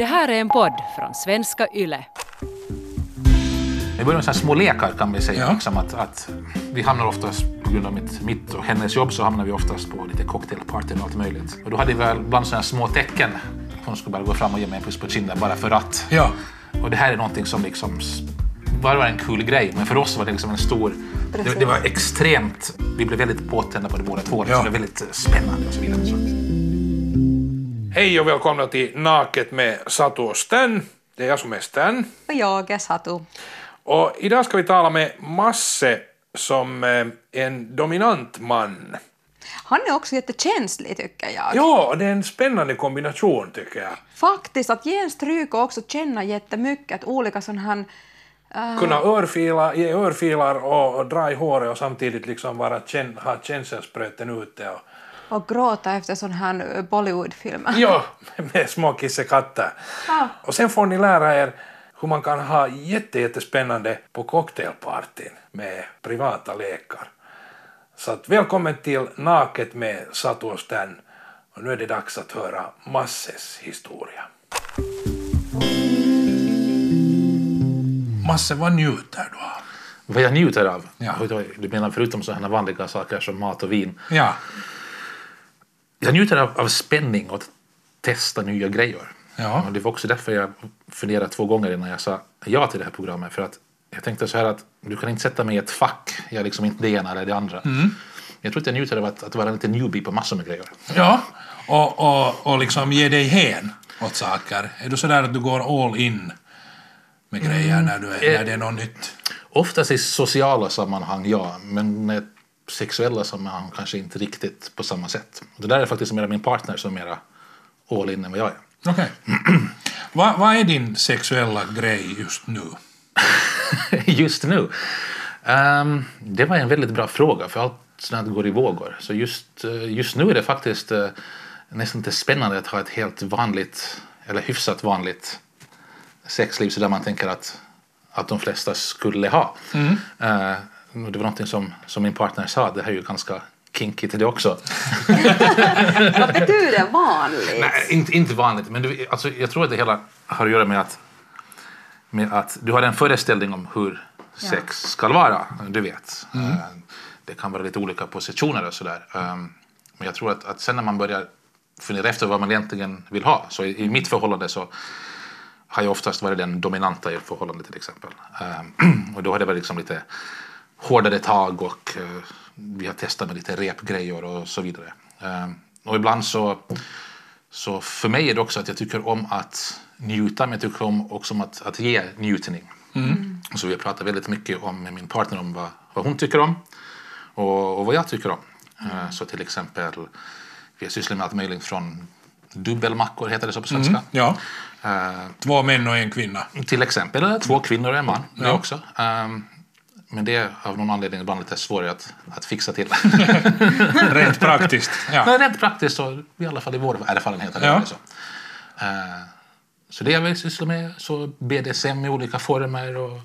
Det här är en podd från svenska YLE. Vi börjar med så här små lekar kan vi säga. Ja. Liksom att, att vi hamnar oftast, på grund av mitt, mitt och hennes jobb, så hamnar vi oftast på lite cocktailparty och allt möjligt. Och då hade vi väl ibland sådana här små tecken. Hon skulle bara gå fram och ge mig en puss på kinden bara för att. Ja. Och det här är någonting som liksom bara var en kul grej, men för oss var det liksom en stor... Det, det var extremt... Vi blev väldigt påtända på det båda två. Ja. Så det var väldigt spännande och så vidare. Hej och välkomna till Naket med Satu och Stan. Det är jag som är Stan. Och jag är Satu. Och idag ska vi tala med Masse som eh, en dominant man. Han är också jättekänslig tycker jag. Ja, det är en spännande kombination tycker jag. Faktiskt, att ge en stryk och också känna jättemycket, att olika sån här... äh, Kunna örfila, ge örfilar och, och dra i håret och samtidigt liksom vara känn, ha känselspröten ute. Och, och gråta efter sån här äh, Bollywoodfilmer. ja, med små kissekatter. Ja. Och sen får ni lära er hur man kan ha jätte, jättespännande på cocktailpartyn med privata lekar. Så att välkommen till Naket med Satu och Stan. Och nu är det dags att höra Masses historia. Masse, vad njuter du av? Vad jag njuter av? Ja. Du menar förutom sådana vanliga saker som mat och vin? Ja, Jag njuter av, av spänning och att testa nya grejer. Ja. Och det var också därför jag funderade två gånger innan jag sa ja till det här programmet. För att jag tänkte så här att du kan inte sätta mig i ett fack. Jag är liksom inte det ena eller det andra. Mm. Jag tror att jag njuter av att, att vara lite newbie på massor med grejer. ja. Och, och, och liksom ge dig hen åt saker. Är du sådär att du går all in med grejer när, du är, när det är något nytt? Oftast i sociala sammanhang, ja. Men med sexuella sammanhang kanske inte riktigt på samma sätt. Det där är faktiskt mer min partner som är mera all in än vad jag är. Okej. Vad vad är din sexuella grej just nu? just nu? Ehm, det var en väldigt bra fråga, för allt sånt går i vågor. Så just, eh, just nu är det faktiskt uh, nästan inte spännande att ha ett helt vanligt, eller hyfsat vanligt sexliv så där man tänker att, att de flesta skulle ha. Eh, och det var någonting som, som min partner sa, det här är ju ganska kinky till det också. Vad betyder vanligt? Nej, inte, inte vanligt. Men du, alltså, jag tror att det hela har att göra med att, med att du har en föreställning om hur sex ska vara. Du vet. Eh, Det kan vara lite olika positioner och sådär. Um, Men jag tror att, att sen när man börjar fundera efter vad man egentligen vill ha. Så i, i mitt förhållande så har jag oftast varit den dominanta i förhållande till exempel. Um, Och då har det varit liksom lite hårdare tag och eh, vi har testat med lite repgrejer och så vidare. Um, Och ibland så så för mig är det också att jag tycker om att njuta, men jag tycker om också om att, att ge njutning. Så vi har pratat väldigt mycket om med min partner om vad, vad hon tycker om och, och vad jag tycker om. Eh, Så till exempel, vi har sysslat med allt möjligt från dubbelmackor, heter det så på svenska. Ja. Eh, Två män och en kvinna. till exempel eller två kvinnor och en man. Det Ja. också. Um, men det är av någon anledning ibland lite svårare att, att fixa till. Rent praktiskt. Ja. Men rent praktiskt så, i alla fall i vår erfarenhet, är det Ja. så. Eh, så det har vi sysslat med. Så BDSM i olika former och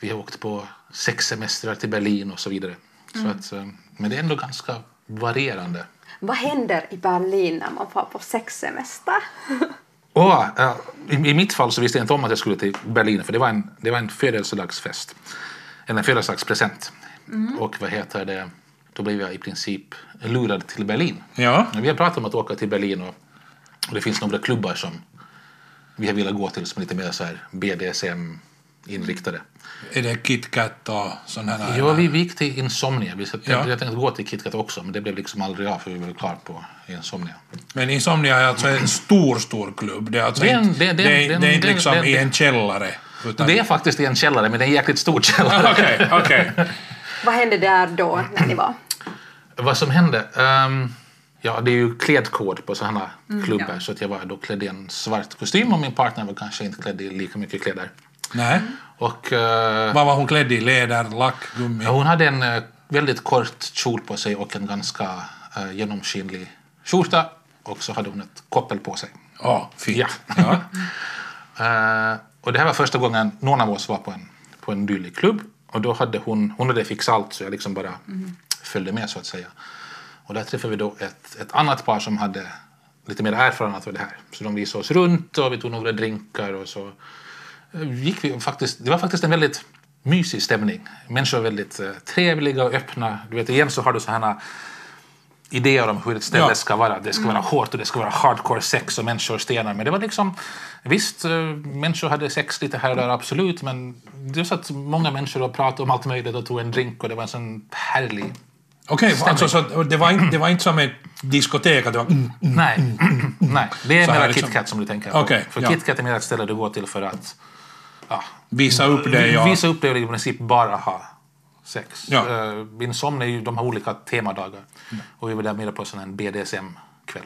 vi har åkt på sexsemestrar till Berlin och så vidare. Så att, eh, men det är ändå ganska varierande. Vad händer i Berlin när man får på sexsemester? Och, eh, i, I mitt fall så visste jag inte om att jag skulle till Berlin för det var en, det var en födelsedagsfest. En födelsedagspresent. Och vad heter det? Då blev jag i princip lurad till Berlin. Ja. Vi har pratat om att åka till Berlin och, och det finns några klubbar som vi har velat gå till som är lite mer så här BDSM-inriktade. Är det KitKat och sådana här? Ja, vi, vi gick till Insomnia. Vi tänkte, Ja. Jag tänkte gå till KitKat också, men det blev liksom aldrig av för vi var klara på Insomnia. Men Insomnia är alltså en stor, stor klubb. Det är alltså inte, det- det- är liksom i en källare. Utan... Det är faktiskt i en källare, men det är en jäkligt stor källare. Okej, okej. Vad hände där då när ni var? Vad som hände? ehm, ja, det är ju klädkod på sådana klubbar. Så att jag var då klädd i en svart kostym och min partner var kanske inte klädd i lika mycket kläder. Nej. Och eh, Vad var hon klädd i? Läder, lack, gummi? hon hade en eh, väldigt kort kjol på sig och en ganska uh, genomskinlig skjorta. Och så hade hon ett koppel på sig. Ja, fint. Ja. Ja. Eh, och det här var första gången någon av oss var på en, på en dylik klubb. Och då hade hon, hon hade fixat allt så jag liksom bara mm. följde med så att säga. Och där träffade vi då ett, ett annat par som hade lite mer erfarenhet av det här. Så de visade oss runt och vi tog några drinkar och så eh, gick vi faktiskt, det var faktiskt en väldigt mysig stämning. Människor var väldigt eh, trevliga och öppna. Du vet, igen så har du sådana idéer om hur ett ställe Ja. ska vara. Det ska vara hårt och det ska vara hardcore sex och människor stenar. Men det var liksom, visst, eh, människor hade sex lite här och där, absolut. Men det satt många människor pratade om allt möjligt och tog en drink och det var en sån härlig... Okej, alltså, så det, var inte, det var inte som ett diskotek att det var... Mm, Nej, nej. Det är Så mer liksom- KitKat som du tänker på. Okej, för ja. KitKat är mer ett ställe du går till för att ja, visa upp dig och... visa upp dig och i princip bara ha sex. Ja. Uh, Insomnia, är ju- de har olika temadagar. Och vi var där mer på en BDSM-kväll.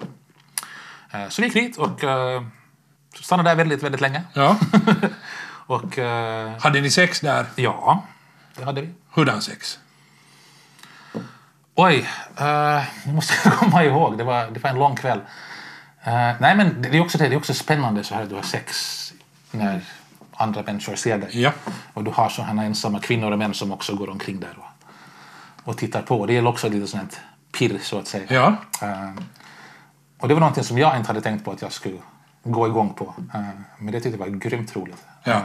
Eh, så vi gick dit och uh, stannade där väldigt, väldigt länge. Ja. och eh, Hade ni sex där? ja, det hade vi. Hurdan sex? Oj, uh, jag måste komma ihåg. Det var, det var en lång kväll. Eh, nej, men det är också det, det är också spännande så här du har sex när andra människor ser dig. Ja. Och du har sådana ensamma kvinnor och män som också går omkring där och, och tittar på. Det är också lite sånt pirr så att säga. Ja. Eh, och det var någonting som jag inte hade tänkt på att jag skulle gå igång på. Eh, men det tyckte jag var grymt roligt. Ja. Eh,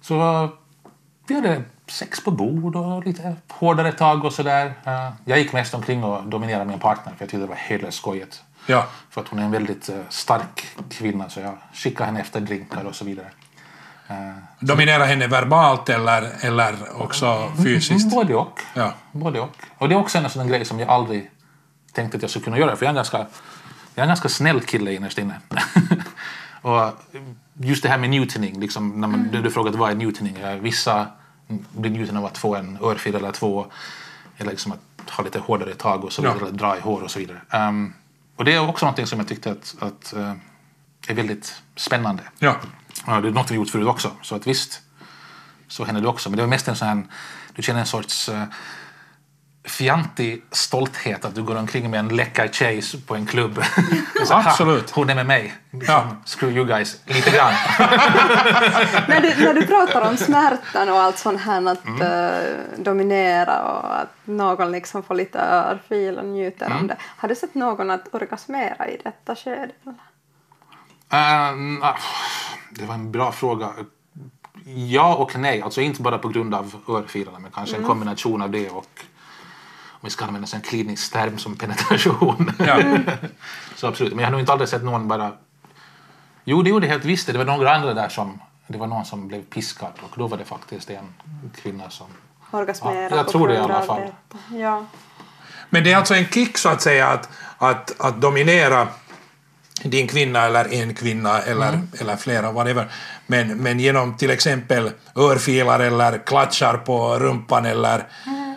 så vi hade sex på bord och lite hårdare tag och sådär. Jag gick mest omkring och dominerade min partner för jag tyckte det var helt skojigt. Ja. För att hon är en väldigt stark kvinna så jag skickade henne efter drinkar och så vidare. Eh, Dominera henne verbalt eller, eller också fysiskt? Både och. Ja. Både och. Och det är också en sån grej som jag aldrig tänkte att jag skulle kunna göra. För jag är en ganska, jag är en ganska snäll kille innerst inne. och just det här med newtoning, liksom, när man, du frågade vad är newtoning? Ja, Vissa blir newton av att få en örfil eller två. Eller liksom att ha lite hårdare tag och så vidare. Ja. Eller dra i hår och så vidare. Ehm, och det är också någonting som jag tyckte att, att eh, är väldigt spännande. Ja. Ja, det är något vi gjort förut också. Så att visst, så händer det också. Men det var mest en sån här, du känner en sorts uh, fjantig stolthet att du går omkring med en läcker tjej på en klubb. Absolut. Hon är med mig. Liksom, Ja. Screw you guys, lite grann. när, du, när du pratar om smärtan och allt sånt här att Mm. eh, dominera och att någon liksom får lite örfil och njuter Mm. om det. Har du sett någon att orgasmera i detta skede? Ah, det var en bra fråga. Ja och nej. Alltså inte bara på grund av örfilarna men kanske en kombination av det och om vi ska använda en klinisk term som penetration. Ja. Så absolut. Men jag har nog inte aldrig sett någon bara... Jo, det gjorde jag helt visst. Det var några andra där som... Det var någon som blev piskad och då var det faktiskt en kvinna som... Orgasmera Ja, jag tror det i alla fall. Ja. Men det är alltså en kick så att säga att, att, att dominera din kvinna eller en kvinna eller, eller flera, whatever. Men, men genom till exempel örfilar eller klatschar på rumpan eller,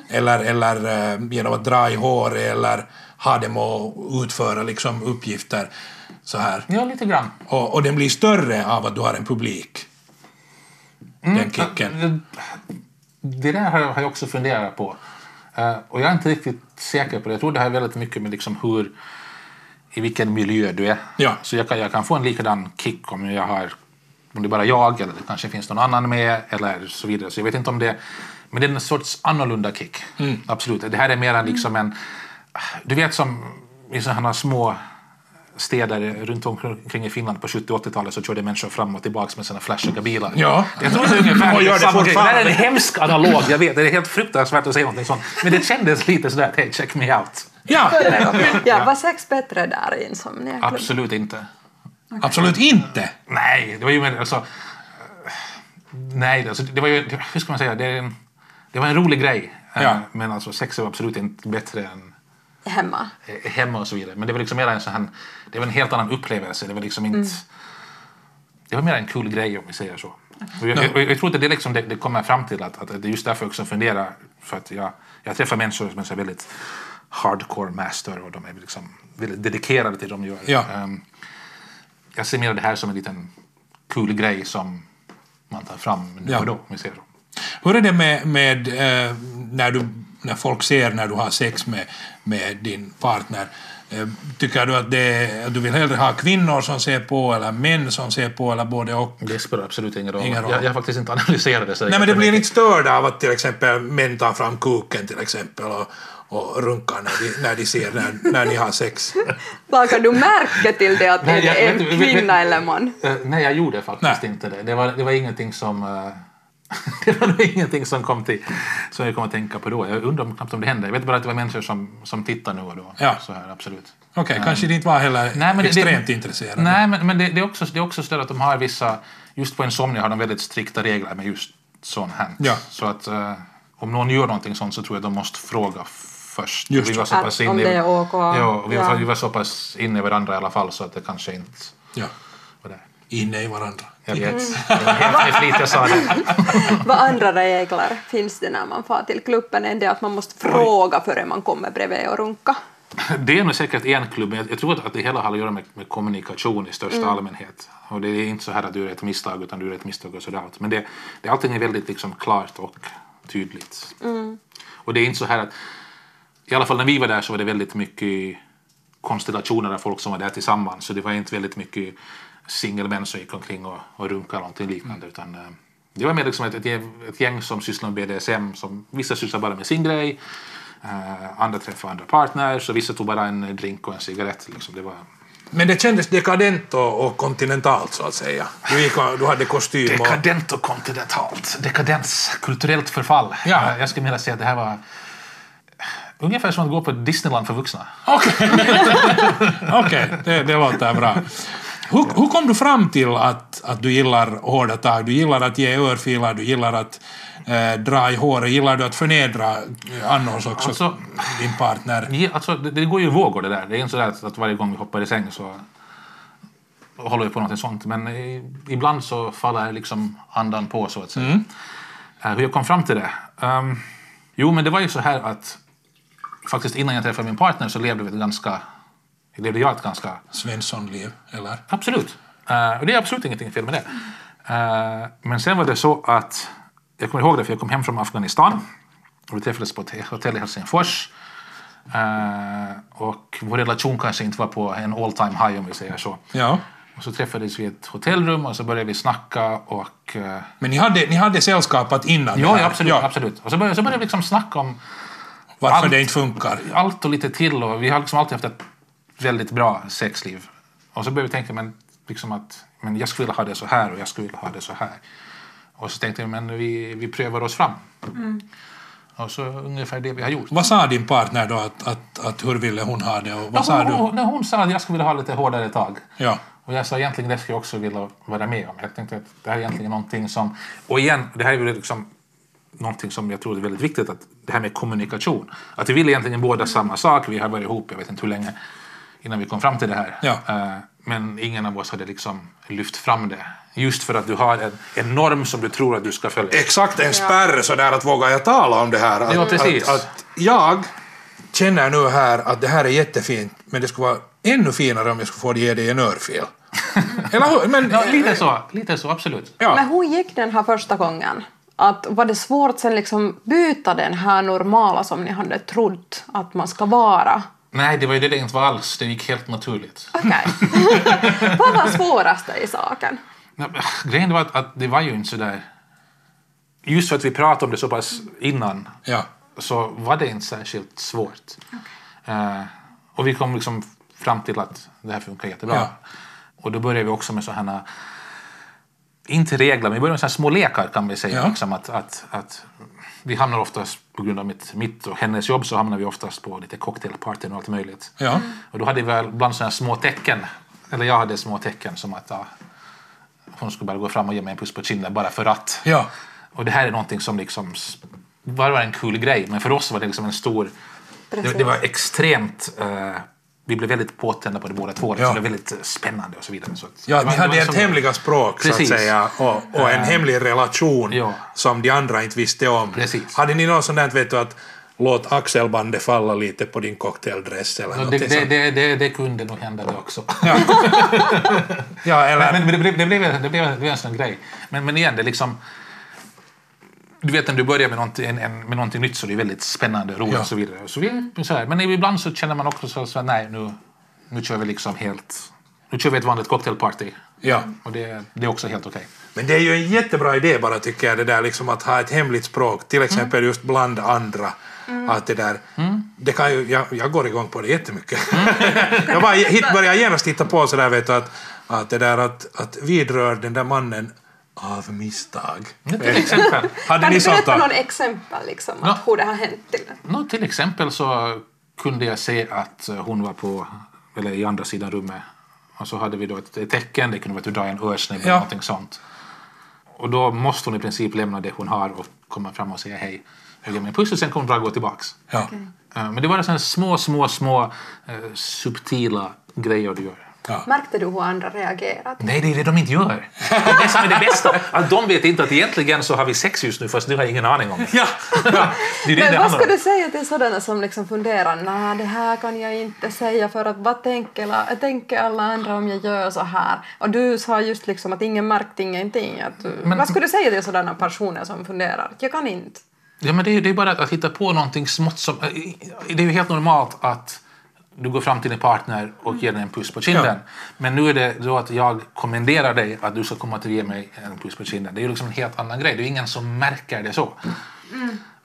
eller, eller eh, genom att dra i hår eller ha dem att utföra liksom uppgifter så här. Ja, lite grann. Och, och den blir större av att du har en publik. Den kicken. Det där har jag också funderat på. Eh, och jag är inte riktigt säker på det. Jag tror det har väldigt mycket med liksom hur, i vilken miljö du är. Ja. Så jag kan, jag kan få en likadan kick om jag har, om det är bara jag eller det kanske finns någon annan med eller så vidare. Så jag vet inte om det, men det är en sorts annorlunda kick. Absolut. Det här är mer än liksom en, du vet som i sådana små städer runt omkring i Finland på 70 80-talet så körde människor fram och tillbaka med sina flashiga bilar. Ja. Jag tror det är ungefär Och gör det samma grej. Det här är en hemsk analog, jag vet. Det är helt fruktansvärt att säga någonting sånt. Men det kändes lite sådär, hey, check me out. Ja, ja, var sex bättre där i Insomnia Club? Absolut inte. absolut inte. Nej, det var ju mer alltså... eh, Nej, alltså, det var ju... Hur ska man säga? Det, det var en rolig grej. Eh, Ja. Men alltså sex var absolut inte bättre än Hemma. eh, hemma och så vidare. Men det var liksom mer en sån här... Det var en helt annan upplevelse. Det var liksom inte... Det var mer en kul grej om vi säger så. Och jag, jag, jag tror att det är liksom det, det kommer fram till att, att det är just därför jag också funderar. För att jag, jag träffar människor som är så väldigt hardcore master och de är liksom väldigt dedikerade till det de gör. Ja. Ehm, jag ser mer det här som en liten kul grej som man tar fram nu Ja. och då. Vi säger så. Hur är det med, med eh, när, du, när folk ser när du har sex med, med din partner? Eh, tycker du att, det, att du vill hellre ha kvinnor som ser på eller män som ser på eller både och? Det spelar absolut ingen roll. Ingen roll. Jag, jag har faktiskt inte analyserat det. Så Nej, men det blir inte störda av att till exempel män tar fram kuken till exempel och, och runkar när de, när de ser när, när ni har sex? Lagar du märke till det att Nej, det är en kvinna eller man? Eh, nej, jag gjorde faktiskt Nej. inte det. Det var, det var ingenting som... eh, det var nog ingenting som kom till, som jag kom att tänka på då. Jag undrar om, knappt om det hände. Jag vet bara att det var människor som, som tittar nu och då. Ja. Så här, absolut. Okej, kanske de inte var heller Nej, men det- extremt det, intresserade. Nej, men, men det, det är också, det är också så att de har vissa... Just på Insomnia har de väldigt strikta regler med just sån här. Ja. Så att eh, om någon gör någonting sånt så tror jag de måste fråga först. Just vi var så. pass om inne, det är OK. Ja, vi, Ja. Var, vi var så pass inne i varandra i alla fall så att det kanske inte Ja, var det. inne i varandra. Jag vet. Mm. Helt flit jag sa det. Vad andra regler finns det när man far till klubben än det att man måste fråga före man kommer bredvid och runka? Det är nog säkert en klubb, men jag, tror att det hela har att göra med, med kommunikation i största allmänhet. Och det är inte så här att du gör ett misstag, utan du gör ett misstag och sådär. Men det, det, allting är väldigt liksom klart och tydligt. Och det är inte så här att, i alla fall när vi var där så var det väldigt mycket konstellationer av folk som var där tillsammans. Så det var inte väldigt mycket singelmän som gick omkring och, och runkade eller någonting liknande. Utan, eh, det var mer liksom ett, ett, ett gäng som sysslade med BDSM. Som, vissa sysslade bara med sin grej. Eh, andra träffade andra partners och vissa tog bara en drink och en cigarett. Liksom. Det var Men det kändes dekadent och, kontinentalt så att säga. Du, gick du hade kostym och... dekadent och kontinentalt. Dekadens, kulturellt förfall. Ja. Jag skulle vilja säga att det här var ungefär som att gå på Disneyland för vuxna. Okej, Okej, det, det låter bra. Hur, hur kom du fram till att, att du gillar hårda tag? Du gillar att ge örfilar, du gillar att eh, dra i håret, gillar du att förnedra eh, annars också, Alltså- din partner? Alltså, det, det går ju i vågor det där. Det är inte så att, att varje gång vi hoppar i säng så håller vi på något sånt. Men i, ibland så faller liksom andan på så att säga. Eh, hur jag kom fram till det? Ehm, jo, men det var ju så här att faktiskt innan jag träffade min partner så levde vi ett ganska levde jag ett ganska Svenssonliv, eller? Absolut. Eh, och det är absolut ingenting fel med det. Eh, men sen var det så att, jag kommer ihåg det för jag kom hem från Afghanistan och vi träffades på ett hotell i Helsingfors. Eh, och vår relation kanske inte var på en all time high om vi säger så. Ja. Och så träffades vi i ett hotellrum och så började vi snacka och Men ni hade, ni hade sällskapat innan Ja, ja, absolut, Ja, absolut. Och så började, så började vi liksom snacka om Varför Allt- det inte funkar? allt och lite till. Och vi har liksom alltid haft ett väldigt bra sexliv. Och så började vi tänka men, liksom att men jag skulle vilja ha det så här och jag skulle vilja ha det så här. Och så tänkte vi men vi, vi prövar oss fram. Och så ungefär det vi har gjort. Vad sa din partner då att, att, att hur ville hon ha det och vad sa hon, du? hon, hon sa att jag skulle vilja ha lite hårdare tag. Ja. Och jag sa egentligen det skulle jag också vilja vara med om. Jag tänkte att det här är egentligen någonting som... Och igen, det här är väl liksom någonting som jag tror är väldigt viktigt. Att det här med kommunikation. Att vi vill egentligen båda samma sak. Vi har varit ihop, jag vet inte hur länge, innan vi kom fram till det här. Ja. Eh, Men ingen av oss hade liksom lyft fram det. Just för att du har en, en norm som du tror att du ska följa. Exakt en spärr sådär att våga jag tala om det här. Att, Ja, precis. Att, att jag känner nu här att det här är jättefint men det skulle vara ännu finare om jag skulle få ge dig en örfil. Eller hur? Men, Ja, lite så. Lite så, absolut. Ja. Men hur gick den här första gången? Att var det svårt sen liksom byta den här normala som ni hade trott att man ska vara? Nej, det var ju det det inte var alls. Det gick helt naturligt. Okej. Vad var svåraste i saken? Grejen var att, att det var ju inte så där... Just för att vi pratade om det så pass innan Ja. så var det inte särskilt svårt. Eh, och vi kom liksom fram till att det här funkar jättebra. Ja. Och då började vi också med sådana inte regler, men vi började med små lekar kan vi säga. Ja. Liksom att, att, att vi hamnar oftast, på grund av mitt, mitt och hennes jobb, så hamnar vi oftast på lite cocktailpartyn och allt möjligt. Ja. Och då hade vi väl ibland sådana små tecken, eller jag hade små tecken som att ja, hon skulle bara gå fram och ge mig en puss på kinden bara för att. Ja. Och det här är någonting som liksom var en kul grej, men för oss var det liksom en stor... Det, det var extremt... eh, vi blev väldigt påtända på det båda två. Ja. Det var väldigt eh, spännande och så vidare. Så Ja, det hade ett hemliga språk så att Precis. säga och, och en Eh, hemlig relation ja. som de andra inte visste om. Precis. Hade ni något sånt där, vet du, att låt axelbandet falla lite på din cocktaildress eller Ja, något det, det, det, det, det kunde nog hända det också. Ja, eller... Men, men det, blev, det, blev, det, blev, det blev en sån grej. Men, men igen, det liksom... Du vet när du börjar med någonting, en, en, med någonting nytt så det är väldigt spännande, roligt Ja. och så vidare. Så vi, så här. Men ibland så känner man också så, så här, nej nu, nu kör vi liksom helt nu kör vi ett vanligt cocktailparty. Ja. Och det, det är också helt okej. Men det är ju en jättebra idé bara tycker jag det där liksom att ha ett hemligt språk, till exempel just bland andra. Att det där, det kan ju, jag, jag går igång på det jättemycket. jag bara hit, börjar genast titta på sådär vet du att, att det där att, att vidrör den där mannen av misstag. Ja, till exempel. Hade Kan ni du sånt berätta då? någon exempel liksom, att hur det har hänt till Nå, till exempel så kunde jag se att eh, hon var på, eller i andra sidan rummet. Och så hade vi då ett, tecken, det kunde vara att du drar en örsnäbb eller Ja. någonting sånt. Och då måste hon i princip lämna det hon har och komma fram och säga hej. Ge mig en puss och sen kommer hon bara gå tillbaks. Ja. Eh, Men det var sådana små, små, små eh, subtila grejer du gör. Ja. Märkte du hur andra reagerade? Nej, det är det de inte gör. Det är det som är det bästa. Att de vet inte att egentligen så har vi sex just nu fast nu har jag ingen aning om det. Ja. ja. Det är det Men det vad ska du säga till sådana som liksom funderar, nej det här kan jag inte säga för att vad tänker, la- tänker alla andra om jag gör så här? Och du sa just liksom att ingen märkte ingenting. Att Men- vad skulle du säga till sådana personer som funderar, jag kan inte? Ja, men det är, det är bara att, att hitta på någonting smått som... eh, Det är ju helt normalt att du går fram till din partner och ger den en puss på kinden. Ja. Men nu är det så att jag kommenderar dig att du ska komma till ge mig en puss på kinden. Det är ju liksom en helt annan grej. Det är ingen som märker det så.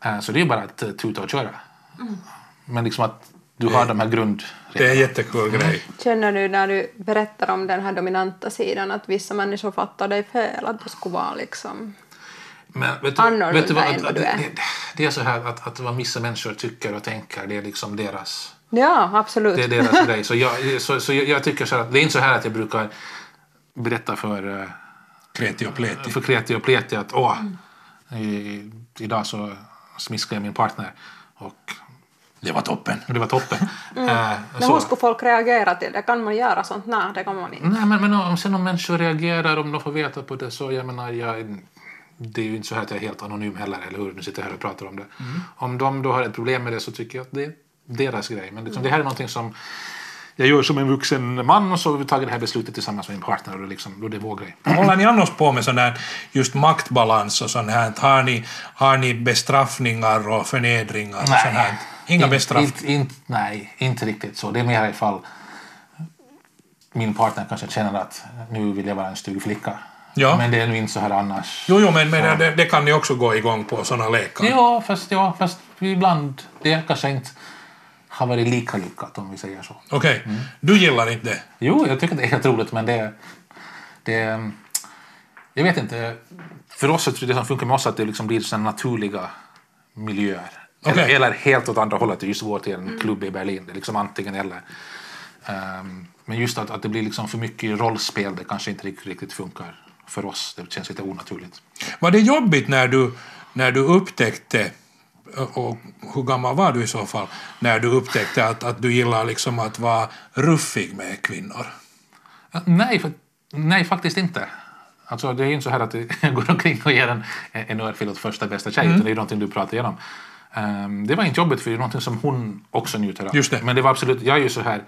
Eh, Så det är bara att eh, tuta och köra. Men liksom att du har de här grund... Det är en jättekul grej. Känner du när du berättar om den här dominanta sidan att vissa människor fattar dig fel, att du skulle vara liksom... Men vet du, Annorlunda vet du vad, än att, vad att, du är. det, det är så här att, att vad vissa människor tycker och tänker, det är liksom deras... Ja, absolut. Det är deras grej. Så jag, så, så jag, tycker så här att det är inte så här att jag brukar berätta för, eh, Kreti och pleti. för kreti och pleti att åh, i, idag så smiskade jag min partner och Det var toppen. det var toppen. Eh, Men så. hur skulle folk reagera till det? Kan man göra sånt? Nej, det kan man inte. Nej, men, men om, sen om människor reagerar, om de får veta på det så, jag menar, jag, det är ju inte så här att jag är helt anonym heller, eller hur? Nu sitter jag här och pratar om det. Om de då har ett problem med det så tycker jag att det är deras grej. Men liksom, det här är någonting som jag gör som en vuxen man och så har vi tagit det här beslutet tillsammans med min partner och det, liksom, är det vår grej. Håller ni annars på med sån där just maktbalans och sånt här? Har ni, har ni bestraffningar och förnedringar och sånt här? Inga In- bestraffningar? Inte, inte, nej, inte riktigt så. Det är mer ifall min partner kanske känner att nu vill jag vara en stygg flicka. Ja. Men det är nu inte så här annars. Jo, jo, men, men det, det kan ni också gå igång på, såna lekar. Ja, fast, ja, fast ibland det kanske inte har varit lika lyckat om vi säger så. Okej, Mm. du gillar inte det? Jo, jag tycker det är helt roligt men det, det jag vet inte. För oss, det som funkar med oss att det liksom blir såna naturliga miljöer. Eller, Okej. eller helt åt andra hållet. Just går till en klubb i Berlin. Det är liksom antingen eller. Ehm, men just att, att det blir liksom för mycket rollspel, det kanske inte riktigt, riktigt funkar för oss. Det känns lite onaturligt. Var det jobbigt när du, när du upptäckte, och hur gammal var du i så fall, när du upptäckte att, att du gillar liksom att vara ruffig med kvinnor? Nej, för, nej faktiskt inte. Alltså, det är ju inte så här att jag går omkring och ger en, en örfil åt första bästa tjej, Mm. utan det är någonting du pratar igenom. Ehm, det var inte jobbigt för det är någonting som hon också njuter av. Just det. Men det var absolut, jag är ju så här,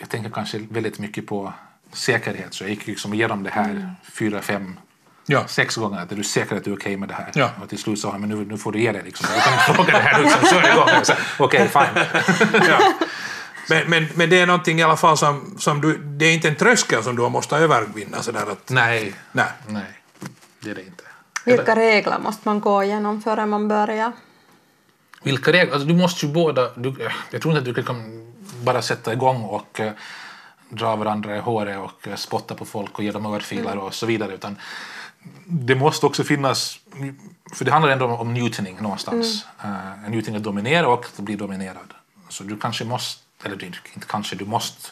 jag tänker kanske väldigt mycket på säkerhet, så jag gick liksom igenom det här fyra, fem, Ja. sex gånger. Att är du säker att du är okej med det här? Ja. Och till slut sa han, men nu, nu får du ge dig liksom. Du kan inte fråga det här nu, sen kör igång. Okej, fine. ja. Men, men, men det är någonting i alla fall som, som du, det är inte en tröskel som du måste övervinna sådär att, Nej, nej. nej, det är det inte. Vilka regler måste man gå igenom före man börjar? Vilka regler? Alltså, du måste ju båda... Du, jag tror inte att du kan bara sätta igång och eh, dra varandra i håret och eh, spotta på folk och ge dem örfilar och så vidare. Utan det måste också finnas... För det handlar ändå om, om njutning någonstans. Uh, njutning att dominera och att bli dominerad. Så du kanske måste, eller du- inte kanske, du måste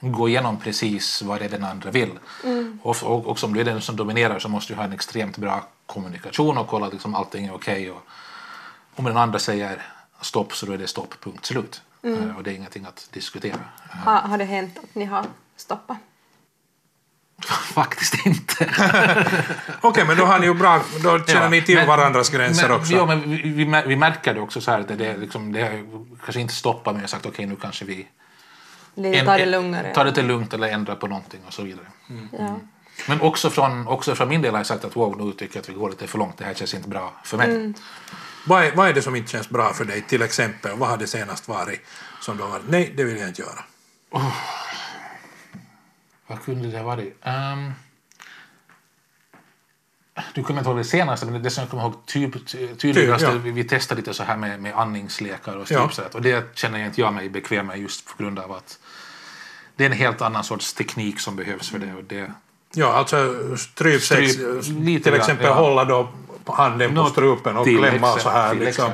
gå igenom precis vad det är den andra vill. Och, och, och som du är den som dominerar så måste du ha en extremt bra kommunikation och kolla att liksom allting är okej. och om den andra säger stopp så då är det stopp, punkt slut. Eh, Och det är ingenting att diskutera. Har, har det hänt att ni har stoppat? Faktiskt inte. Okej, men då har ni ju bra, då känner Ja, ni till men- varandras gränser men, också. Ja, men vi, vi, mär- vi märker det också så här att det, är liksom, det är kanske inte stoppa men jag har sagt okej nu kanske vi Lite en- ta det lugnare. tar det lite lugnt eller ändrar på någonting och så vidare. Ja. Men också från, också från min del har jag sagt att wow, nu tycker jag att vi går lite för långt, det här känns inte bra för mig. Vad, är, vad är det som inte känns bra för dig till exempel? Vad har det senast varit som du har varit, nej, det vill jag inte göra? Vad kunde det ha varit? Um, du kommer inte ihåg det senaste, men det som jag kommer ihåg typ, tydligast, ja. vi, vi testade lite så här med, med andningslekar och Ja. strypsätt. Och det känner jag inte jag mig bekväm med just på grund av att det är en helt annan sorts teknik som behövs för det. Och det Ja, alltså strypsex, Stryp, lite till exempel ja. hålla då handen på strupen och klämma exempel, så här liksom.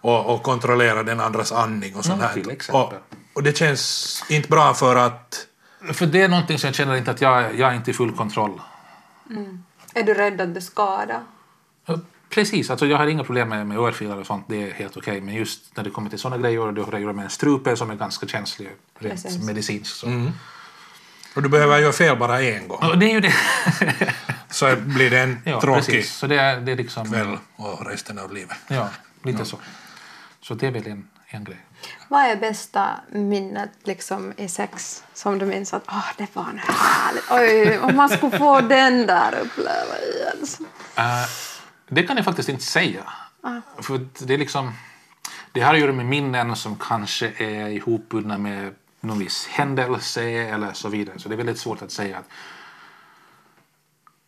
Och, och kontrollera den andras andning och sånt här. Och, och det känns inte bra för att För det är någonting som jag känner inte att jag, jag är inte i full kontroll. Är du rädd att du skadar? Ja, Precis, alltså jag har inga problem med, med örfilar och sånt, det är helt okej. Men just när det kommer till sådana grejer och du har att göra med en strupe som är ganska känslig rent Precis. medicinskt. Så. och du behöver göra fel bara en gång. Och det är ju det. Så blir det en ja, tråkig precis. Så det är, det är liksom... kväll och resten av livet. Ja, lite så. Så det är väl en, en grej. Vad är bästa minnet liksom i sex som du minns att ah det var härligt, oj om man skulle få den där. Så. Eh, det kan jag faktiskt inte säga. För att det är liksom... Det har att göra med minnen som kanske är ihopbundna med någon viss händelse eller så vidare. Så det är väldigt svårt att säga att,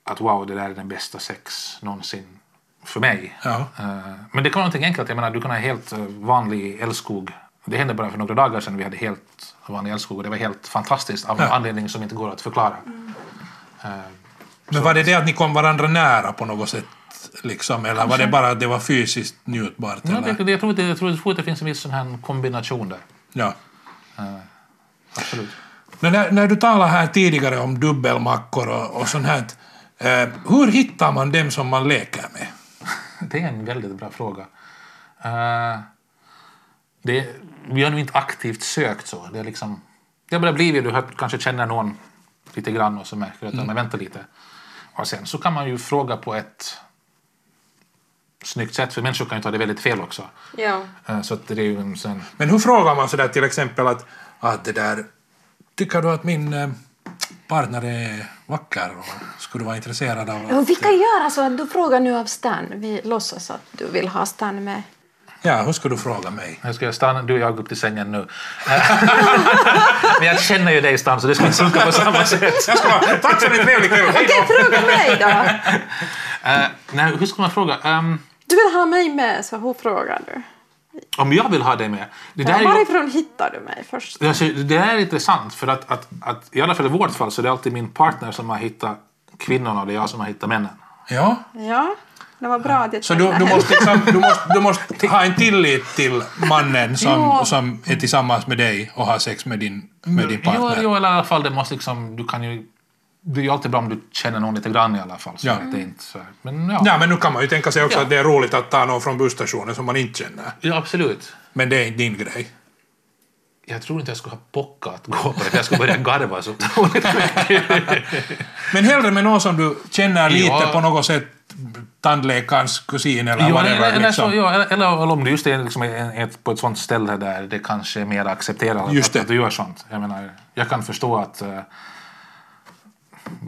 att wow, det där är den bästa sex någonsin för mig. Ja. Eh, Men det kan vara någonting enkelt. Jag menar, du kan ha helt eh, vanlig älskog. Det hände bara för några dagar sedan vi hade helt vanlig älskog och det var helt fantastiskt av en Ja. anledning som inte går att förklara. Eh, Men var det det att ni kom varandra nära på något sätt? Liksom, eller var det bara att det var fysiskt njutbart? Ja, eller? det, jag, tror, det, jag tror att det finns en viss sån här kombination där. Ja. Absolut. Men när, när du talade här tidigare om dubbelmackor och, och sånt här. Eh, hur hittar man dem som man leker med? Det är en väldigt bra fråga. Eh, det, vi har nog inte aktivt sökt så. Det, är liksom, det har bara blivit, du hör- kanske känner någon lite grann och så märker du att mm. men vänta lite. Och sen så kan man ju fråga på ett snyggt sätt, för människor kan ju ta det väldigt fel också. Ja. Eh, så att det är ju en sån... Men hur frågar man sådär till exempel att, att det där, tycker du att min eh, partner är vacker och skulle du vara intresserad av Ja, att, vi kan göra så att du frågar nu av Stan. Vi låtsas att du vill ha Stan med. Ja, hur ska du fråga mig? Jag ska stanna, du och jag går upp till sängen nu. men jag känner ju dig Stan, så det ska inte funka på samma sätt. Jag ska bara, tack för en trevlig kväll, hej Okej, fråga mig då. Eh, nej, hur ska man fråga? Ehm, Du vill ha mig med, så hur frågar du? om jag vill ha dig med? Det där Ja, är ju, varifrån hittar du mig först? Alltså, det är intressant för att, att, att i alla fall i vårt fall så är det alltid min partner som har hittat kvinnorna och det är jag som har hittat männen. Ja, Ja, det var bra att jag så du, du, måste liksom, du, måste, du måste ha en tillit till mannen som, som är tillsammans med dig och har sex med din, med din partner. Jo, jo, eller i alla fall det måste liksom, du kan ju, det är ju alltid bra om du känner någon lite grann i alla fall. Så Ja. det är inte så här. Men ja, Ja, men nu kan man ju tänka sig också Ja. att det är roligt att ta någon från busstationen som man inte känner. ja, absolut. Men det är inte din grej. Jag tror inte jag skulle ha pockat att gå på det, jag skulle börja garva så. Men hellre med någon som du känner lite Ja. på något sätt, tandläkarens kusin eller Ja, whatever. eller, eller, liksom. så, ja, eller, eller om du just är liksom ett, på ett sånt ställe där det kanske är mer accepterat att, det. att du gör sånt. Jag menar, jag kan förstå att uh,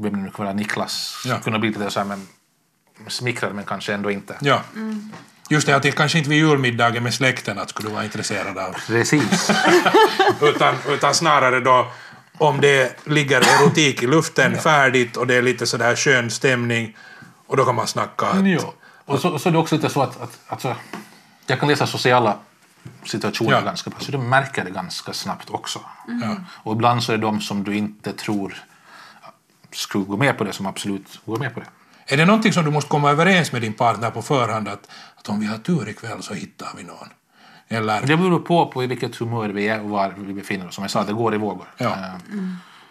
vem det nu kan vara, Niklas, Ja. kunde bli lite så här, men, smickrad men kanske ändå inte. Ja. Just det, att det kanske inte vid julmiddagen med släkten att skulle vara intresserad av. Precis. utan, utan snarare då om det ligger erotik i luften färdigt och det är lite sådär skön stämning och då kan man snacka. Att, ja. Och så, så är det också lite så att, att alltså, jag kan läsa sociala situationer Ja. ganska bra, så du märker det ganska snabbt också. Ja. Och ibland så är det de som du inte tror skulle gå med på det som absolut går med på det. Är det någonting som du måste komma överens med din partner på förhand att, att om vi har tur ikväll så hittar vi någon? Eller, Det beror på på i vilket humör vi är och var vi befinner oss. Som jag sa, det går i vågor. Ja. Eh,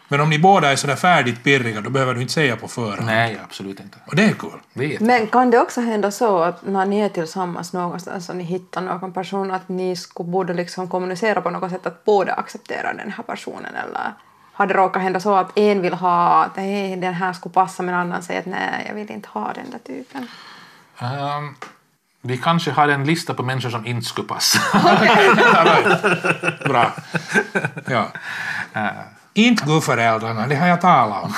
men om ni båda är sådär färdigt pirriga då behöver du inte säga på förhand. nej, absolut inte. Och det är kul. Det är jätte- Men kan det också hända så att när ni är tillsammans någonstans och ni hittar någon person att ni skulle borde liksom kommunicera på något sätt att båda accepterar den här personen eller har det råkat hända så att en vill ha att hej, den här skulle passa men annan säger att nej, jag vill inte ha den där typen. Ehm, vi kanske har en lista på människor som inte skulle passa. Bra. Ja. Inte gudföräldrarna, det har jag talat om.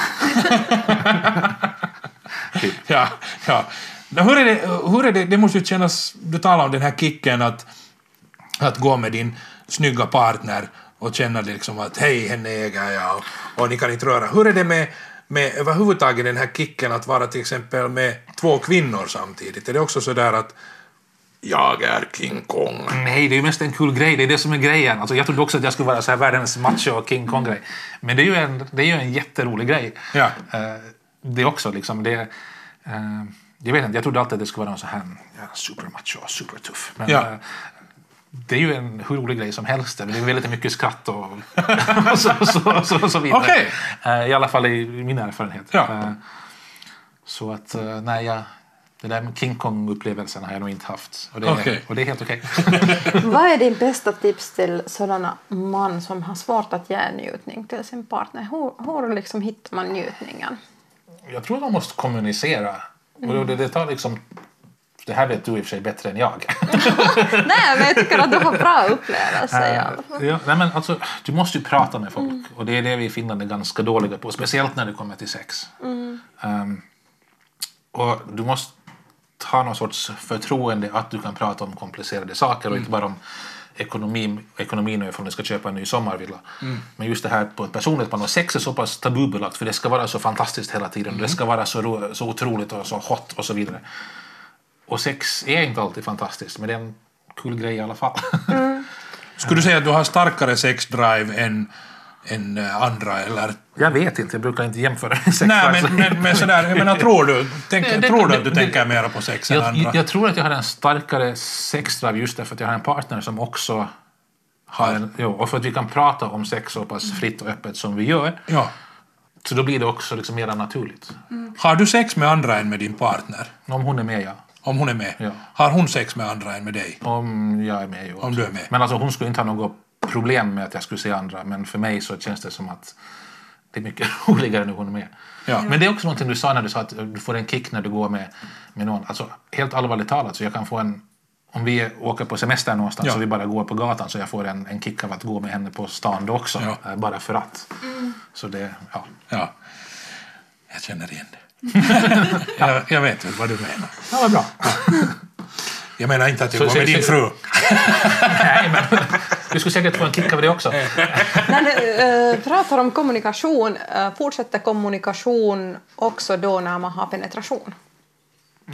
ja, ja. Hur är det, hur är det, det måste ju kännas, du talar om den här kicken att, att gå med din snygga partner och känna liksom att hej, henne äger jag och, och ni kan inte röra. Hur är det med, med överhuvudtaget den här kicken att vara till exempel med två kvinnor samtidigt? Är det också så där att jag är King Kong? Nej, det är ju mest en kul grej. Det är det som är grejen. Alltså, jag trodde också att jag skulle vara så här världens macho King Kong-grej. Men det är ju en, det är ju en jätterolig grej. Ja. Eh, det också liksom. Det, eh, jag vet inte, jag trodde alltid att det skulle vara någon så här ja, supermacho, supertuff. Men Ja. eh, det är ju en hur rolig grej som helst. Det är väldigt mycket skratt och, och så, så, så, så vidare. Eh, I alla fall i min erfarenhet. Ja. Så att, nej, jag, det där King Kong-upplevelsen har jag nog inte haft. Och det, är- Okej. och det är helt okej. Vad är din bästa tips till sådana man som har svårt att ge njutning till sin partner? Hur, hur liksom hittar man njutningen? Jag tror att man måste kommunicera. Och det, det tar liksom... Det här vet du i och för sig bättre än jag. Nej, men jag tycker att du har bra upplevelser alla fall. ja, nej, men alltså, du måste ju prata med folk. Och det är det vi i Finland är ganska dåliga på. Speciellt när det kommer till sex. Ehm, och du måste ha någon sorts förtroende att du kan prata om komplicerade saker och inte bara om ekonomi, ekonomin och ifall du ska köpa en ny sommarvilla. Men just det här på ett personligt plan. Och sex är så pass tabubelagt för det ska vara så fantastiskt hela tiden. Det ska vara så, så otroligt och så hot och så vidare. Och sex är inte alltid fantastiskt men det är en kul grej i alla fall. Skulle du säga att du har starkare sexdrive än, än eh, andra eller? Jag vet inte, jag brukar inte jämföra sex Nej, men, men, men sådär, jag menar, tror du, tänk, Det- det- tror du att du det- tänker mera på sex än jag, andra? jag, jag tror att jag har en starkare sexdrive just därför att jag har en partner som också har en... Jo, och för att vi kan prata om sex så pass fritt och öppet som vi gör. Ja. Så då blir det också liksom mer naturligt. Har du sex med andra än med din partner? Om hon är med, ja. Om hon är med? Ja. Har hon sex med andra än med dig? Om jag är med, jo. Om du är med. Men alltså hon skulle inte ha något problem med att jag skulle se andra. Men för mig så känns det som att det är mycket roligare när hon är med. Ja. Men det är också någonting du sa när du sa att du får en kick när du går med, med någon. Alltså helt allvarligt talat så jag kan få en om vi åker på semester någonstans Ja. och vi bara går på gatan så jag får en, en kick av att gå med henne på stan då också. Ja. Eh, Bara för att. Så det, ja. Ja. Jag känner igen det. jag, jag vet vad du menar. Ja, vad bra. Jag menar inte att jag Så- går så- med din så- fru. Nej, men du skulle säkert få en kick av det också. När du äh, pratar om kommunikation, äh, fortsätter kommunikation också då när man har penetration?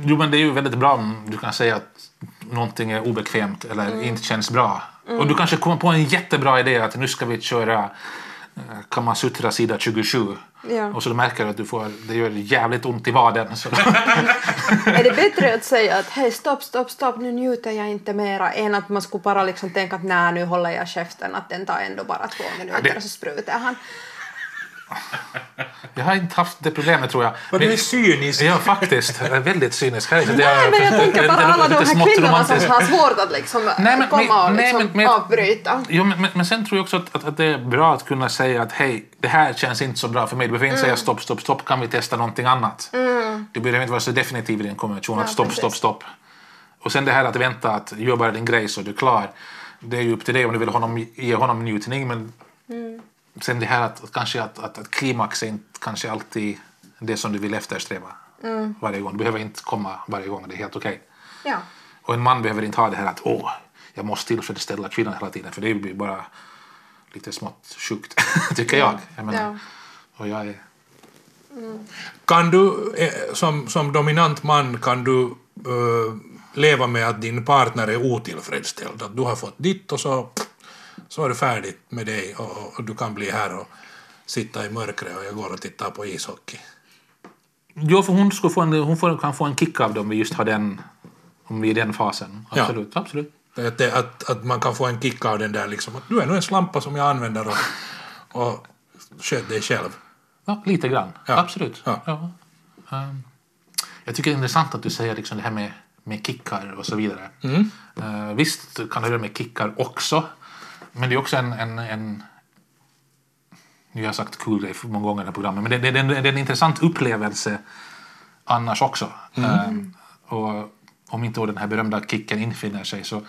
Jo, men det är ju väldigt bra om du kan säga att någonting är obekvämt eller Mm. inte känns bra. Och du kanske kommer på en jättebra idé att nu ska vi köra eh, Kamasutra sida 27. Ja. Och så du märker att du får, det gör jävligt ont i vaden. Så, Är det bättre att säga att hej stopp, stopp, stopp, nu njuter jag inte mera än att man skulle bara liksom tänka att nej, nu håller jag käften, att den tar ändå bara två minuter det- och så sprutar han. Jag har inte haft det problemet tror jag. Vad du Men- är cynisk. Ja, faktiskt. Jag är väldigt cynisk. Här. Nej, men jag tänker bara alla de här kvinnorna som har svårt att liksom Nej, men- komma och nej, liksom men- men- avbryta. Jo, men, men, men sen tror jag också att, att, att det är bra att kunna säga att hej, det här känns inte så bra för mig. Du behöver inte Mm. säga stopp, stopp, stopp, kan vi testa någonting annat? Du behöver inte vara så definitiv i din kommunikation att Ja, stopp, precis. stopp, stopp. Och sen det här att vänta att gör bara din grej så är du klar. Det är ju upp till dig om du vill honom, ge honom njutning men Mm. Sen det här att, att kanske att, att, att klimax är inte kanske alltid det som du vill eftersträva Mm. varje gång. Du behöver inte komma varje gång, det är helt okej. Ja. Och en man behöver inte ha det här att åh, jag måste tillfredsställa kvinnan hela tiden för det blir bara lite smått sjukt, tycker jag. jag menar, Ja. Och jag är... Kan du, eh, som, som dominant man, kan du eh, leva med att din partner är otillfredsställd? Att du har fått ditt och så, så är det färdigt med dig och, och, du kan bli här och sitta i mörkret och jag går och tittar på ishockey. Jo, för hon, skulle få en, hon får, kan få en kick av det om vi just har den, om vi är i den fasen. Ja. Absolut, absolut. Att, det, att, att man kan få en kick av den där liksom, att du är nog en slampa som jag använder och, och sköt dig själv. Ja, lite grann. Ja. Absolut. Ja. Ja. Ehm, jag tycker det är intressant att du säger liksom det här med, med kickar och så vidare. Mm. Eh, visst kan det göra med kickar också. Men det är också en, en, en nu har jag sagt cool grej för många gånger i det här programmet, men det, det, det, det är en intressant upplevelse annars också. Ehm, och om inte då den här berömda kicken infinner sig så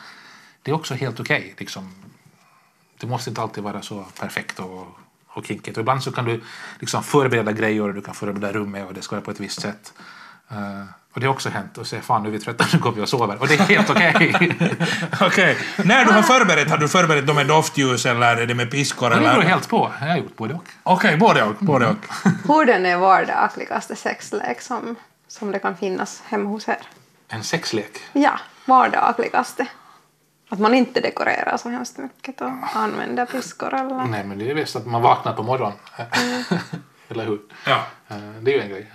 det är också helt okej. liksom. Det måste inte alltid vara så perfekt och, och kinkigt. Och ibland så kan du liksom förbereda grejer och du kan förbereda rummet och det ska vara på ett visst sätt. Eh, och det har också hänt och säger fan nu är vi trötta, nu går vi och sover. Och det är helt okej. Okej. När du har förberett, har du förberett dem med doftljus eller är det med piskor? Det Eller? beror Okej, helt på. Jag har gjort både och. både och. Både och. Hur den är vardagligaste sexlek som, som det kan finnas hemma hos er? En sexlek. Ja, vardagligaste. Att man inte dekorerar så hemskt mycket och använder piskor eller... Nej men det är bäst att man vaknar på morgonen. Eller hur? Ja. Eh, Det är ju en grej.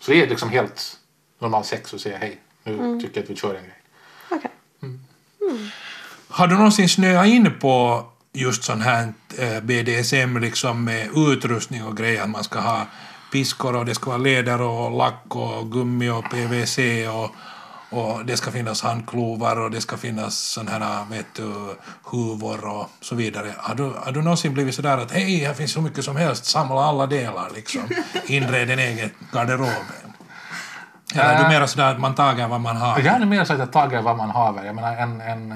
Så det är liksom helt normal sex och säga hej. Nu tycker jag att vi kör en grej. Okej. Har du någonsin snöat in på just sån här eh, BDSM liksom med utrustning och grejer? Att man ska ha piskor och det ska vara läder och lack och gummi och PVC och, och det ska finnas handklovar och det ska finnas sån här vet du, huvor och så vidare. Har du, har du någonsin blivit sådär att hej, här finns så mycket som helst, samla alla delar liksom, inred en egen garderob? Eller är du mer sådär att man tager vad man har? Jag hade mer sagt att taget vad man har. Jag menar en, en,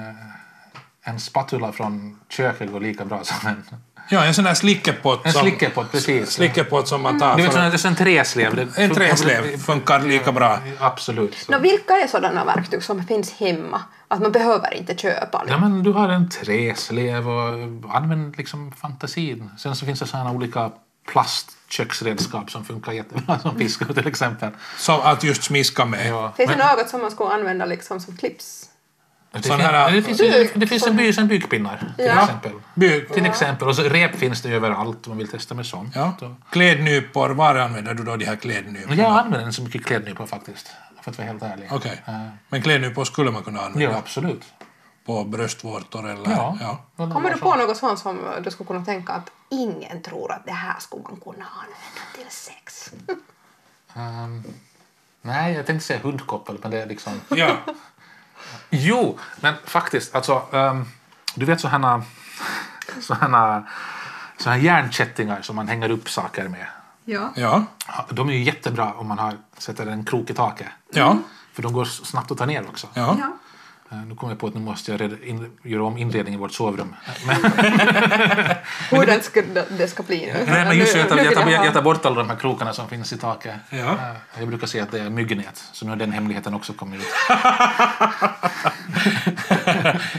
en spatula från köket går lika bra som en, Ja, en sån där slickepott. en som- slickepott. Precis. Slickepott som man tar Du vet, för det är en träslev. En träslev funkar lika bra. Absolut. Nå, vilka är sådana verktyg som finns hemma? Att man behöver inte köpa? Ja, men du har en träslev och använd liksom fantasin. Sen så finns det sådana olika plastköksredskap som funkar jättebra som piskor till exempel. Så att just smiska med. Ja, Finns det något som man skulle använda liksom som clips? Det, fin- här- det finns, det, det finns en by som byggpinnar till Ja. exempel. By- Till exempel. Och så rep finns det överallt om man vill testa med sånt. Ja. Klädnypor, var använder du då de här klädnyporna? Jag använder inte så mycket klädnypor faktiskt. För att vara helt ärlig. Okej. Eh, Men klädnypor skulle man kunna använda ja, absolut. på bröstvårtor eller... Ja. ja. Kommer du på något sånt som du skulle kunna tänka att ingen tror att det här skulle man kunna använda till sex? Ehm, nej, jag tänkte säga hundkoppel, men det är liksom... Ja. Jo, men faktiskt. Alltså, ehm, du vet sådana sådana sådana järnkättingar som man hänger upp saker med. Ja. Ja. De är ju jättebra om man har, sätter en krok i taket. Ja. För de går snabbt att ta ner också. Ja. ja. Eh, Nu kommer jag på att nu måste jag reda in, göra om inredningen i vårt sovrum. Men, Hur den ska, det ska bli nu. nej, men just det, jag, tar, jag, tar, jag tar bort alla de här krokarna som finns i taket. Ja. Eh, Jag brukar säga att det är myggnät, så nu har den hemligheten också kommit ut.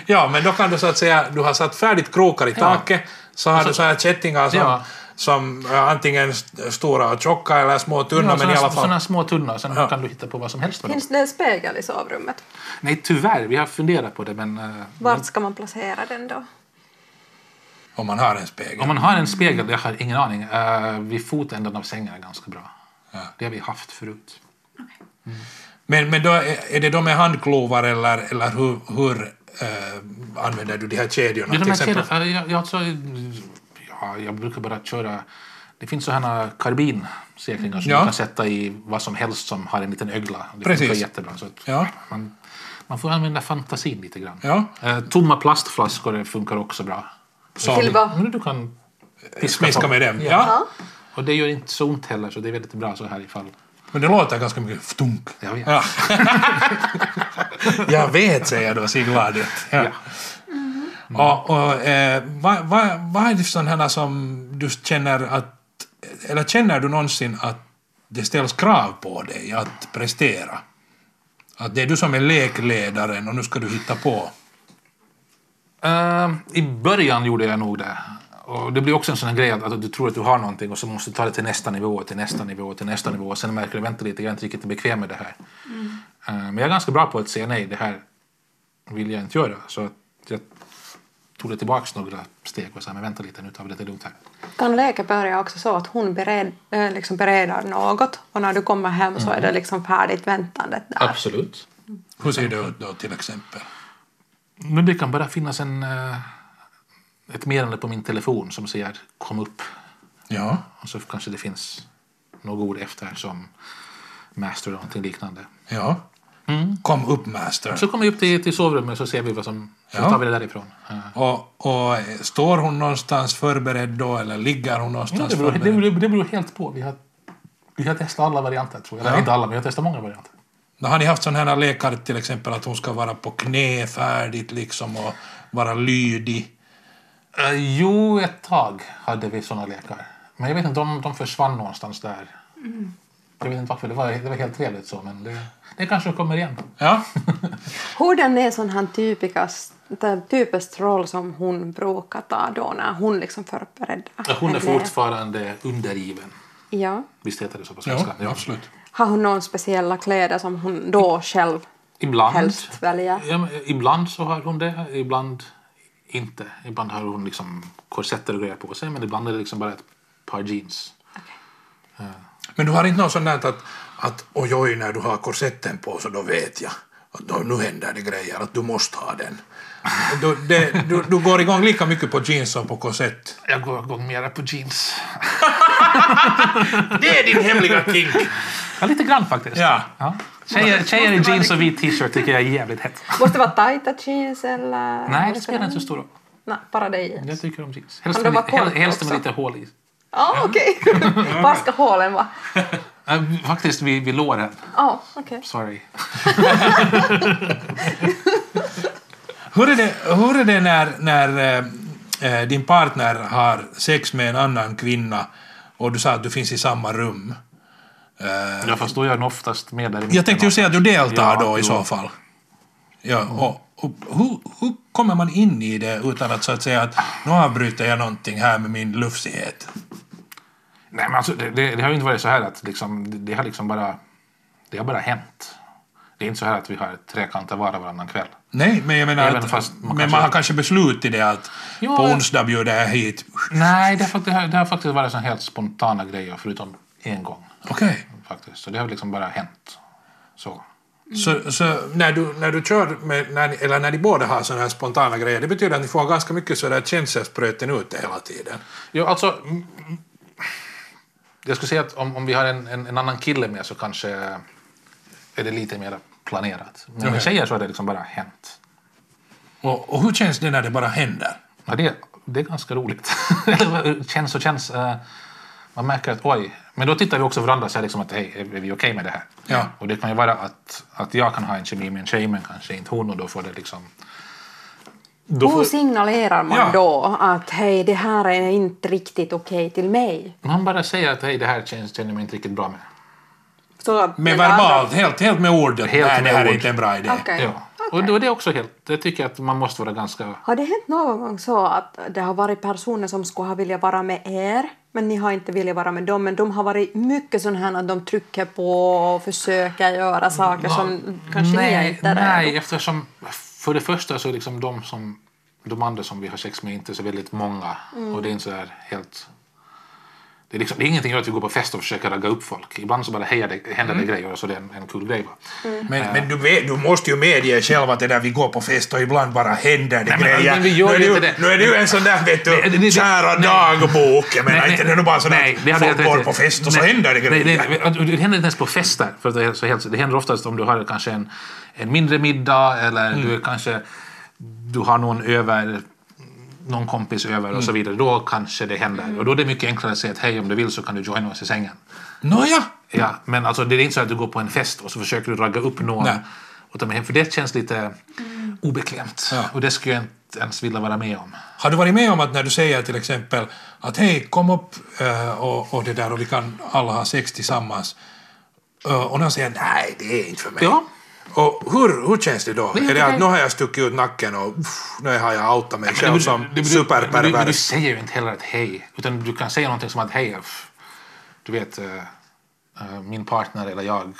ja, men då kan du så att säga, du har satt färdigt krokar i taket, så har du så här kättingar som, Ja. Som eh, antingen st- stora och tjocka eller små och tunna, Ja, men i alla fall... Sådana små tunnor, sen Ja. kan du hitta på vad som helst. Finns det en spegel i sovrummet? Nej, tyvärr. Vi har funderat på det, men eh, Vart ska man placera den då? Om man har en spegel. om man har en spegel, jag har ingen aning, uh, vid fotänden av sängen är ganska bra. Ja. Det har vi haft förut. Men, men då är, är det då med handklovar eller, eller hur, hur eh, använder du de här kedjorna? Det är de till här exempel? kedjorna, jag, jag, alltså, ja, jag brukar bara köra... Det finns sådana karbinsäkringar som Ja. du kan sätta i vad som helst som har en liten ögla. Det Precis. funkar jättebra. Så att Ja. man, man får använda fantasin lite grann. Ja. Eh, tomma plastflaskor funkar också bra. Som Till vad? Du kan piska smiska med dem. Ja. Ja. Och det gör inte så ont heller, så det är väldigt bra så här ifall. Men det låter ganska mycket ftunk. Jag vet. Ja. jag vet, säger jag då, ser glad ut. Ja. Ja. Och, och, eh, vad, vad, vad är det sådana som du känner att... Eller känner du någonsin att det ställs krav på dig att prestera? Att det är du som är lekledaren och nu ska du hitta på. Eh, I början gjorde jag nog det. Och det blir också en sån här grej att, att du tror att du har någonting och så måste du ta det till nästa nivå, till nästa nivå, till nästa nivå. Och sen märker du, vänta lite, jag är inte riktigt bekväm med det här. Eh, men jag är ganska bra på att säga nej, det här vill jag inte göra. Så att jag tog det tillbaks några steg och sa, men vänta lite, nu tar vi det lugnt här. Kan leka börja också så att hon bered, äh, liksom bereder något och när du kommer hem så är det liksom färdigt väntandet där. Absolut. Hur ser det ut då till exempel? Men det kan bara finnas en, eh, ett meddelande på min telefon som säger kom upp. Ja. Och så kanske det finns några ord efter som master eller någonting liknande. Ja. Kom upp master. Så kommer vi upp till, till sovrummet så ser vi vad som... Så Ja. tar vi det därifrån. Eh, Och, och står hon någonstans förberedd då eller ligger hon Ja, någonstans det, beror, det, förberedd? beror, det beror helt på. Vi har, vi har testat alla varianter tror jag. Eller Ja. inte alla, men vi har testat många varianter. Då har ni haft sådana här lekar till exempel att hon ska vara på knä färdigt liksom och vara lydig? Uh, jo, ett tag hade vi såna lekar. Men jag vet inte, de, de försvann någonstans där. Jag vet inte varför, det var, det var helt trevligt så, men det, det kanske kommer igen. Ja. Hurdan är sån här typisk roll som hon brukar ta då när hon liksom förbereder? Hon är fortfarande undergiven. Ja. Visst heter det så på ja, svenska? absolut. Har hon några speciella kläder som hon då själv Ibland. helst väljer? Ja, men ibland så har hon det, ibland inte. Ibland har hon liksom korsetter och grejer på sig, men ibland är det liksom bara ett par jeans. Men du har inte något sånt där att, att oj, oj, när du har korsetten på så då vet jag att då, nu händer det grejer, att du måste ha den. Du, det, du, du går igång lika mycket på jeans som på korsett. Jag går igång mera på jeans. Det är din hemliga kink! Ja, lite grann faktiskt. Ja. Tjejer, tjejer i jeans och vit t-shirt tycker jag är jävligt hett. Måste det vara tajta jeans eller? Nej, det spelar inte så stor roll. Nej, bara det jeans. Jag tycker om jeans. Helst med, vara kort hel- helst med lite hål i. Ja, okej. Var ska hålen vara? Äh, Faktiskt vid, vid låren. Ja, okej. Sorry. Hur är det, hur är det när, när eh, din partner har sex med en annan kvinna och du sa att du finns i samma rum? Eh, Ja, fast då är jag nog oftast med där i jag tänkte ju säga att du deltar Ja, då i jo. så fall. Ja, och, och hur, hur kommer man in i det utan att så att säga att nu avbryter jag någonting här med min lufsighet? Nej, men alltså, det, det, det har ju inte varit så här att liksom, det, det har liksom bara... Det har bara hänt. Det är inte så här att vi har trekanter var och varannan kväll. Nej, men jag menar Även att, fast man men kanske- man har kanske beslutat det att Jo, på onsdag bjuder jag hit. Nej, det har, det har, det har faktiskt varit så helt spontana grejer förutom en gång. Okej. Faktiskt. Så det har liksom bara hänt. Så. Så, så när, du, när du kör med, när, eller när ni båda har sådana här spontana grejer, det betyder att ni får ganska mycket sådär känselspröten ute hela tiden. Jo, alltså... Jag skulle säga att om, om vi har en, en, en annan kille med så kanske är det lite mer planerat. Men med Okej. tjejer så har det liksom bara hänt. Och, och hur känns det när det bara händer? Ja, det, det är ganska roligt. Känns och känns. eh, Man märker att oj. Men då tittar vi också på varandra och säger liksom att hej, är vi okej med det här? Ja. Och det kan ju vara att, att jag kan ha en kemi med en tjej men kanske inte hon och då får det liksom... Då Hur signalerar man Ja. då att hej, det här är inte riktigt okej till mig? man bara säger att hej, det här känns, känner jag mig inte riktigt bra med. Så att Med den andra- verbalt, helt, helt med ord. att Helt Nej, det med här är ord. inte en bra idé. Okej. Ja. Och då är det också helt... Det tycker jag att man måste vara ganska... Har det hänt någon gång så att det har varit personer som skulle ha velat vara med er men ni har inte velat vara med dem men de har varit mycket sådana här att de trycker på och försöker göra saker som kanske ni nej, inte är nej, eftersom för det första så är liksom de som de andra som vi har sex med inte så väldigt många. Och det är inte så här helt det är, liksom, det är ingenting att vi går på fest och försöker ragga upp folk. Ibland så bara hejar det, händer det grejer och så det är en, en kul grej. Va? Men, men du, vet, du måste ju medge själv att det där vi går på fest och ibland bara händer det Nej, men- grejer. men vi gör nu, är det, inte ju- det. nu är det ju en sån där vet Nej, det- du, det- kära nej. dagbok. Jag menar Nej, inte det är bara sådär nej, att folk går på fest och så händer det grejer. nej, nej, det händer inte ens på fester. För det, så helt, det händer oftast om du har kanske en, en mindre middag eller Mm. du är kanske du har någon över någon kompis över och så Mm. vidare. Då kanske det händer. Och då är det mycket enklare att säga att hej om du vill så kan du joina oss i sängen. Nåja, Ja, men alltså, det är inte så att du går på en fest och så försöker du ragga upp någon Nej. och ta med hem. För det känns lite obekvämt. Ja. Och det skulle jag inte ens vilja vara med om. Har du varit med om att när du säger till exempel att hej, kom upp eh, och, och det där och vi kan alla ha sex tillsammans Eh, och någon säger nej, det är inte för mig. Ja. Och hur, hur känns det då? Är det att nu har jag stuckit ut nacken och uff, nu har jag outat mig själv som du- men du, men du superpervers? säger ju inte heller att hej. Utan du kan säga någonting som att hej, du vet, eh, min partner eller jag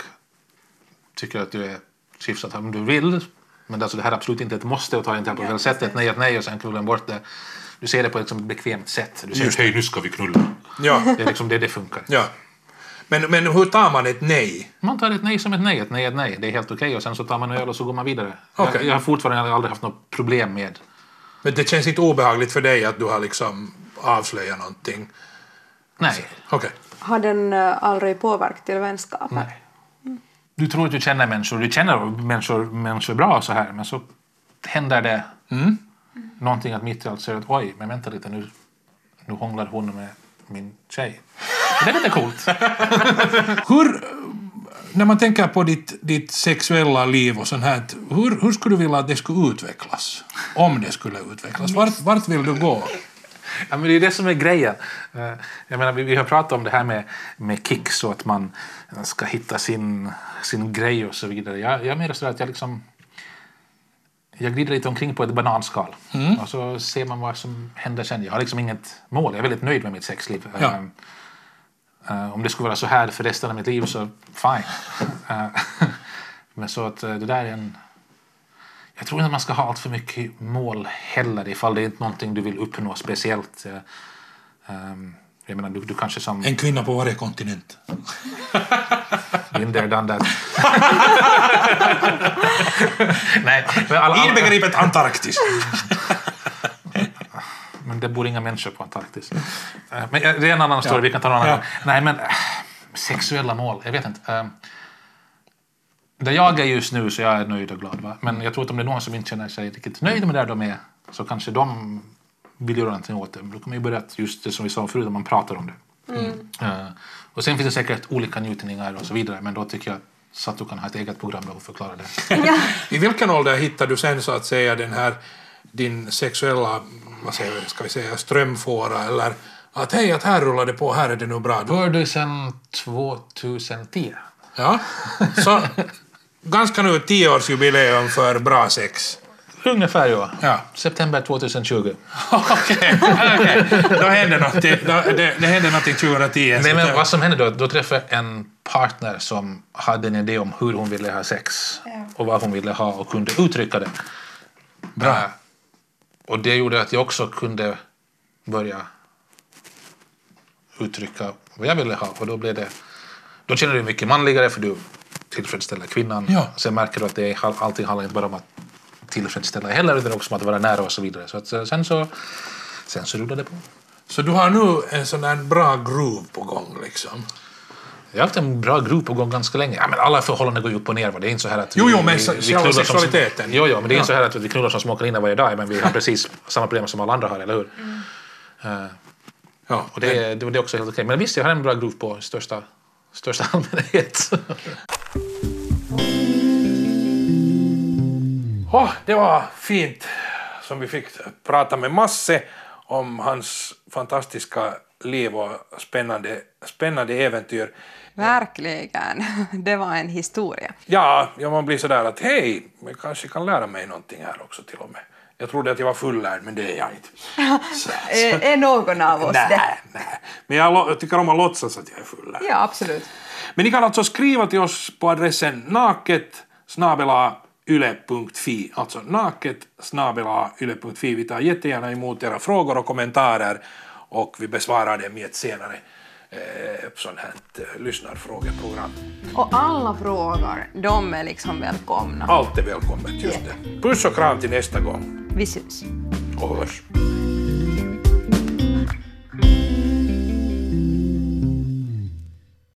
tycker att du är hyfsat om du vill. Men alltså, det här är absolut inte ett måste och ta inte på fel sätt. Ett nej ett nej och sen knullar bort det. Du ser det på ett liksom bekvämt sätt. Du säger hej nu ska vi knulla. Ja, Det är liksom det det funkar. ja. Men, men hur tar man ett nej? Man tar ett nej som ett nej, ett nej ett nej. Det är helt okej och sen så tar man en öl och så går man vidare. Okej. Jag, jag har fortfarande aldrig haft något problem med Men det känns inte obehagligt för dig att du har liksom avslöjat någonting? nej. Okej. Har den eh, aldrig påverkat till vänskaper? Nej. Du tror att du känner människor, du känner människor, människor bra så här, men så händer det någonting att mitt i allt säger att oj, men vänta lite nu, nu hånglar hon med min tjej. Det är lite coolt. Hur, när man tänker på ditt, ditt sexuella liv och sånt här, hur, hur skulle du vilja att det skulle utvecklas? Om det skulle utvecklas. Vart, vart vill du gå? Ja, men det är det som är grejen. Eh, Jag menar, vi, vi har pratat om det här med, med kicks och att man ska hitta sin, sin grej och så vidare. Jag, jag är mer så att jag liksom jag glider lite omkring på ett bananskal. Och så ser man vad som händer sen. Jag har liksom inget mål. Jag är väldigt nöjd med mitt sexliv. Ja. Eh, om det skulle vara så här för resten av mitt liv så fine. Eh, Men så att eh, det där är en... Jag tror inte att man ska ha allt för mycket mål heller ifall det är inte någonting du vill uppnå speciellt. Ehm, Jag menar, du, du kanske som... En kvinna på varje kontinent. Been there, done that. Nej, men, alla, alla, Inbegripet Antarktis. Det bor inga människor på Antarktis. Eh, Men eh, det är en annan story, Ja. vi kan ta en annan Ja. gång. Nej, men eh, sexuella mål, jag vet inte. Där jag är just nu så jag är nöjd och glad. Va? Men jag tror att om det är någon som inte känner sig riktigt nöjd med där de är så kanske de vill göra någonting åt det. Men Då man ju börja att just det som vi sa förut, att man pratar om det. Eh, och sen finns det säkert olika njutningar och så vidare. Men då tycker jag så att du kan ha ett eget program och förklara det. I vilken ålder hittar du sen så att säga den här din sexuella, vad säger ska vi säga, strömfåra eller att hej, att här rullar det på, här är det nog bra. Då är det sen 2010. Ja, så ganska nu tioårsjubileum för bra sex. Ungefär ja. Ja. September 2020. Okej, okej. då hände någonting, då, det, det hände någonting 2010. Nej, men vad som hände då, då träffade jag en partner som hade en idé om hur hon ville ha sex och vad hon ville ha och kunde uttrycka det. Bra. Och det gjorde att jag också kunde börja uttrycka vad jag ville ha och då blev det då känner du dig mycket manligare för du tillfredsställer kvinnan. Ja. Sen märker du att det är, allting handlar inte bara om att tillfredsställa heller utan också om att vara nära och så vidare. Så att, eh, sen så sen så rullade det på. Så du har nu en sån där bra groove på gång liksom? Jag har haft en bra groove på gång ganska länge. Ja, men alla förhållanden går ju upp och ner. va. Det är inte så här att Jo, vi, jo, men vi- vi knullar som- sexualiteten. Jo, jo, men det är Ja. inte så här att vi knullar som små kaniner varje dag, men vi har precis samma problem som alla andra har, eller hur? Eh, Ja, och det, är- det, det är också helt okej. Men visst, jag har en bra groove på största, största allmänhet. Åh, det var fint som vi fick prata med Masse om hans fantastiska liv och spännande, spännande äventyr. Verkligen. Det var en historia. Ja, ja, man blir sådär att hej, jag kanske kan lära mig någonting här också till och med. Jag trodde att jag var fullärd, men det är jag inte. Så, Är, är någon av oss det? nej, nej. Men jag tycker om att låtsas att jag är fullärd. Ja, absolut. Men ni kan alltså skriva till oss på adressen naket yle.fi, alltså naket yle.fi. Vi tar jättegärna emot era frågor och kommentarer och vi besvarar dem i ett senare eh, sånt här eh, lyssnarfrågeprogram. Och alla frågor, de är liksom välkomna. Allt är välkommet, just det. Puss och kram till nästa gång Vi syns. och hörs.